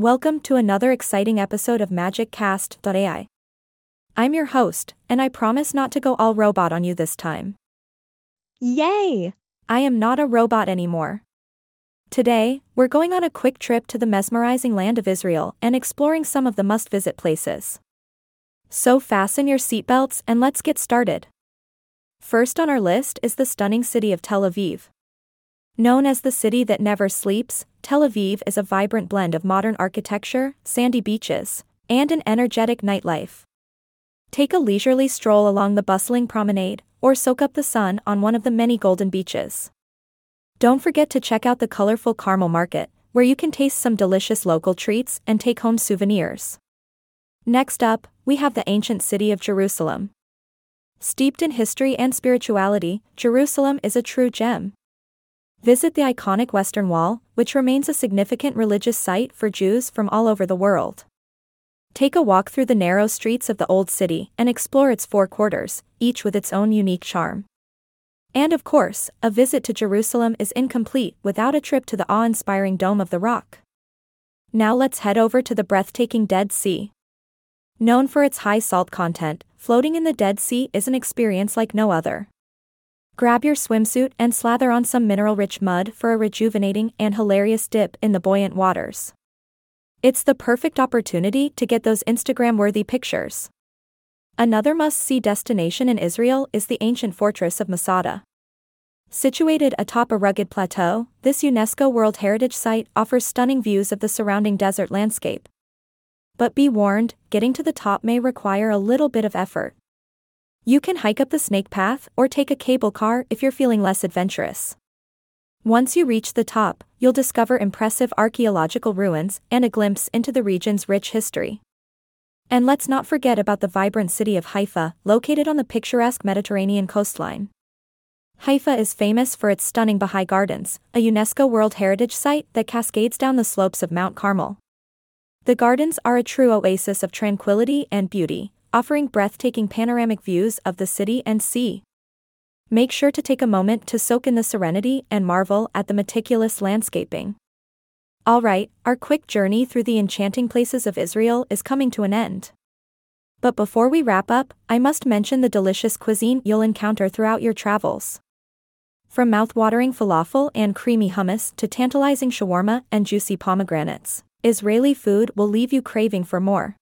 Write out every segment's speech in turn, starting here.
Welcome to another exciting episode of MagicCast.ai. I'm your host, and I promise not to go all robot on you this time. Yay! I am not a robot anymore. Today, we're going on a quick trip to the mesmerizing land of Israel and exploring some of the must visit places. So fasten your seatbelts and let's get started. First on our list is the stunning city of Tel Aviv. Known as the city that never sleeps, Tel Aviv is a vibrant blend of modern architecture, sandy beaches, and an energetic nightlife. Take a leisurely stroll along the bustling promenade, or soak up the sun on one of the many golden beaches. Don't forget to check out the colorful Carmel Market, where you can taste some delicious local treats and take home souvenirs. Next up, we have the ancient city of Jerusalem. Steeped in history and spirituality, Jerusalem is a true gem. Visit the iconic Western Wall, which remains a significant religious site for Jews from all over the world. Take a walk through the narrow streets of the Old City and explore its four quarters, each with its own unique charm. And of course, a visit to Jerusalem is incomplete without a trip to the awe inspiring Dome of the Rock. Now let's head over to the breathtaking Dead Sea. Known for its high salt content, floating in the Dead Sea is an experience like no other. Grab your swimsuit and slather on some mineral rich mud for a rejuvenating and hilarious dip in the buoyant waters. It's the perfect opportunity to get those Instagram worthy pictures. Another must see destination in Israel is the ancient fortress of Masada. Situated atop a rugged plateau, this UNESCO World Heritage Site offers stunning views of the surrounding desert landscape. But be warned, getting to the top may require a little bit of effort. You can hike up the snake path or take a cable car if you're feeling less adventurous. Once you reach the top, you'll discover impressive archaeological ruins and a glimpse into the region's rich history. And let's not forget about the vibrant city of Haifa, located on the picturesque Mediterranean coastline. Haifa is famous for its stunning Baha'i Gardens, a UNESCO World Heritage Site that cascades down the slopes of Mount Carmel. The gardens are a true oasis of tranquility and beauty, offering breathtaking panoramic views of the city and sea. Make sure to take a moment to soak in the serenity and marvel at the meticulous landscaping. Alright, our quick journey through the enchanting places of Israel is coming to an end. But before we wrap up, I must mention the delicious cuisine you'll encounter throughout your travels. From mouth-watering falafel and creamy hummus to tantalizing shawarma and juicy pomegranates, Israeli food will leave you craving for more.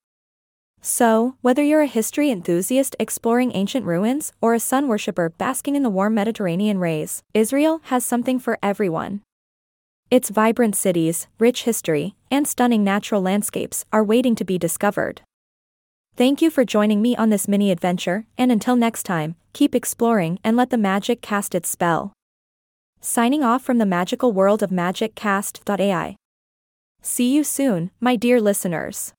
So, whether you're a history enthusiast exploring ancient ruins or a sun worshipper basking in the warm Mediterranean rays, Israel has something for everyone. Its vibrant cities, rich history, and stunning natural landscapes are waiting to be discovered. Thank you for joining me on this mini adventure, and until next time, keep exploring and let the magic cast its spell. Signing off from the magical world of MagicCast.ai. See you soon, my dear listeners.